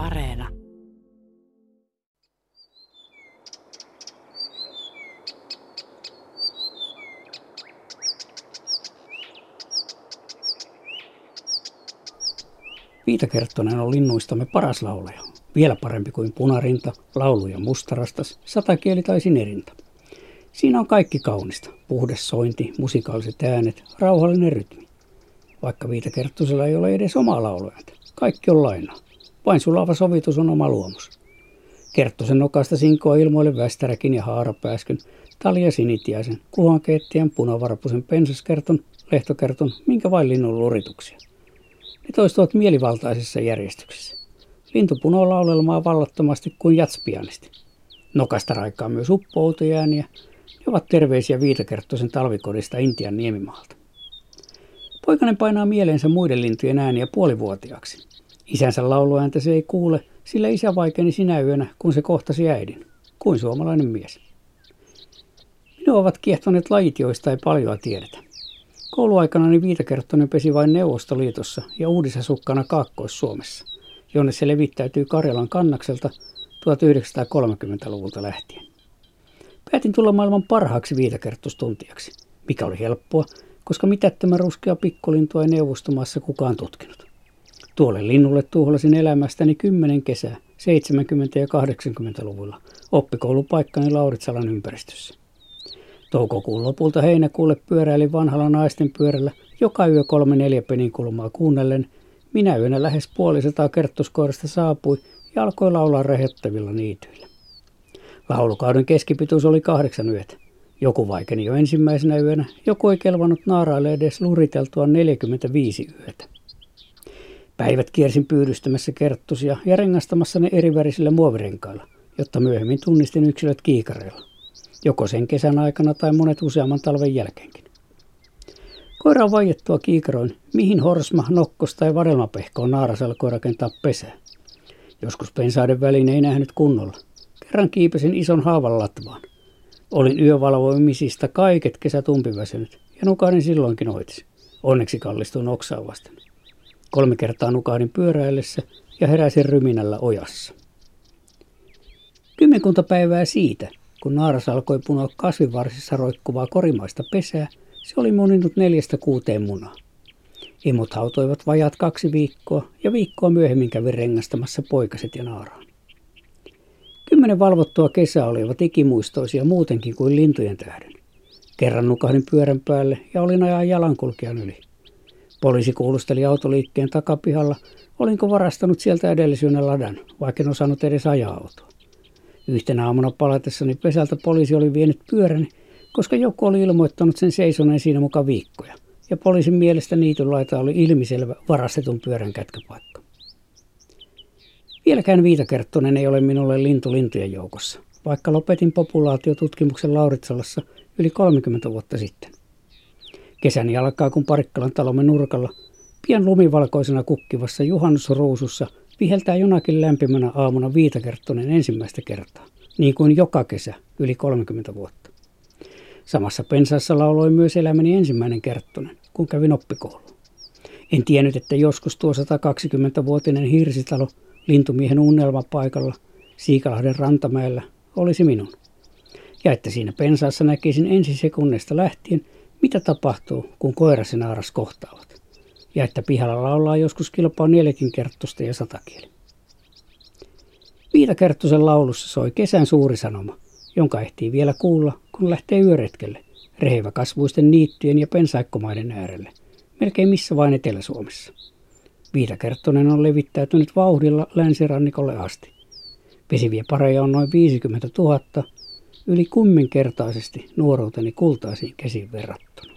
Areena. Viita Kerttonen on linnuistamme paras laulaja. Vielä parempi kuin punarinta, laulu ja mustarastas, satakieli tai sinerinta. Siinä on kaikki kaunista. Puhdas sointi, musikaaliset äänet, rauhallinen rytmi. Vaikka Viita Kerttosella ei ole edes omaa lauluääntä. Kaikki on lainaa. Vain sulava sovitus on oma luomus. Kerttosen nokasta sinkoa ilmoille västäräkin ja haarapääskyn, talia sinitiaisen, kuhankeettiän, punavarpusen pensaskerton, lehtokerton, minkä vain linnun lurituksia. Ne toistuvat mielivaltaisessa järjestyksessä. Lintu punoo laulelmaa vallattomasti kuin jatspianisti. Nokasta raikkaa myös uppoutojääniä. Ne ovat terveisiä Viitakerttosen talvikodista Intian niemimaalta. Poikainen painaa mieleensä muiden lintujen ääniä puolivuotiaaksi. Isänsä lauluääntä se ei kuule, sillä isä vaikeni sinä yönä, kun se kohtasi äidin, kuin suomalainen mies. Minua ovat kiehtoneet lajit, joista ei paljon tiedetä. Kouluaikanani Viitakerttonen pesi vain Neuvostoliitossa ja uudisasukkana Kaakkois-Suomessa, jonne se levittäytyy Karjalan kannakselta 1930-luvulta lähtien. Päätin tulla maailman parhaaksi viitakerttustuntijaksi, mikä oli helppoa, koska mitättömän ruskea pikkulintua ei neuvostomaassa kukaan tutkinut. Tuolle linnulle tuhlasin elämästäni kymmenen kesää 70- ja 80-luvulla oppikoulupaikkani Lauritsalan ympäristössä. Toukokuun lopulta heinäkuulle pyöräilin vanhalla naisten pyörällä joka yö kolme neljä penin kulmaa kuunnellen. Minä yönä lähes puolisataa kerttuskoirasta saapui ja alkoi laulaa rehettävillä niityillä. Laulukauden keskipituus oli kahdeksan yötä. Joku vaikeni jo ensimmäisenä yönä, joku ei kelvannut naaraille edes luriteltua 45 yötä. Päivät kiersin pyydystämässä kerttusia ja rengastamassa ne erivärisillä muovirenkailla, jotta myöhemmin tunnistin yksilöt kiikareilla. Joko sen kesän aikana tai monet useamman talven jälkeenkin. Koira vaiettua kiikaroin, mihin horsma, nokkos tai vadelmapehko naara alkoi rakentaa pesää. Joskus pensaiden väliin ei nähnyt kunnolla. Kerran kiipesin ison haavan latvaan. Olin yövalvoimisista kaiket kesät umpiväsynyt ja nukahdin silloinkin oitis. Onneksi kallistuin oksaan vasten. Kolme kertaa nukahdin pyöräillessä ja heräsin ryminällä ojassa. Kymmenkunta päivää siitä, kun naaras alkoi punoa kasvivarsissa roikkuvaa korimaista pesää, se oli muninut neljästä kuuteen munaa. Imut hautoivat vajat kaksi viikkoa ja viikkoa myöhemmin kävi rengastamassa poikaset ja naaraan. Kymmenen valvottua kesää olivat ikimuistoisia muutenkin kuin lintujen tähden. Kerran nukahdin pyörän päälle ja olin ajaa jalankulkijan yli. Poliisi kuulusteli autoliikkeen takapihalla, olinko varastanut sieltä edellisyönä ladan, vaikka en osannut edes ajaa autoa. Yhtenä aamuna palatessani pesältä poliisi oli vienyt pyöräni, koska joku oli ilmoittanut sen seisoneen siinä mukaan viikkoja. Ja poliisin mielestä niitynlaita oli ilmiselvä varastetun pyörän kätköpaikka. Vieläkään Viitakerttonen ei ole minulle lintu lintujen joukossa, vaikka lopetin populaatiotutkimuksen Lauritsalassa yli 30 vuotta sitten. Kesäni alkaa, kun Parikkalan talomme nurkalla, pian lumivalkoisena kukkivassa juhannusruusussa – viheltää jonakin lämpimänä aamuna Viitakerttonen ensimmäistä kertaa, niin kuin joka kesä yli 30 vuotta. Samassa pensaassa lauloi myös elämäni ensimmäinen Kerttonen, kun kävin oppikouluun. En tiennyt, että joskus tuo 120-vuotinen hirsitalo lintumiehen unelmapaikalla Siikalahden rantamäellä olisi minun. Ja että siinä pensaassa näkisin ensi sekunnista lähtien, mitä tapahtuu, kun koiras ja naaras kohtaavat ja että pihalla laulaa joskus kilpaa neljäkin kerttosta ja satakieli. Viita Kerttosen laulussa soi kesän suuri sanoma, jonka ehtii vielä kuulla, kun lähtee yöretkelle, kasvuisten niittyjen ja pensaikkomaiden äärelle, melkein missä vain Etelä-Suomessa. Viita Kerttonen on levittäytynyt vauhdilla länsirannikolle asti. Pesiviä pareja on noin 50 000, yli kumminkertaisesti nuoruuteni kultaisiin käsiin verrattuna.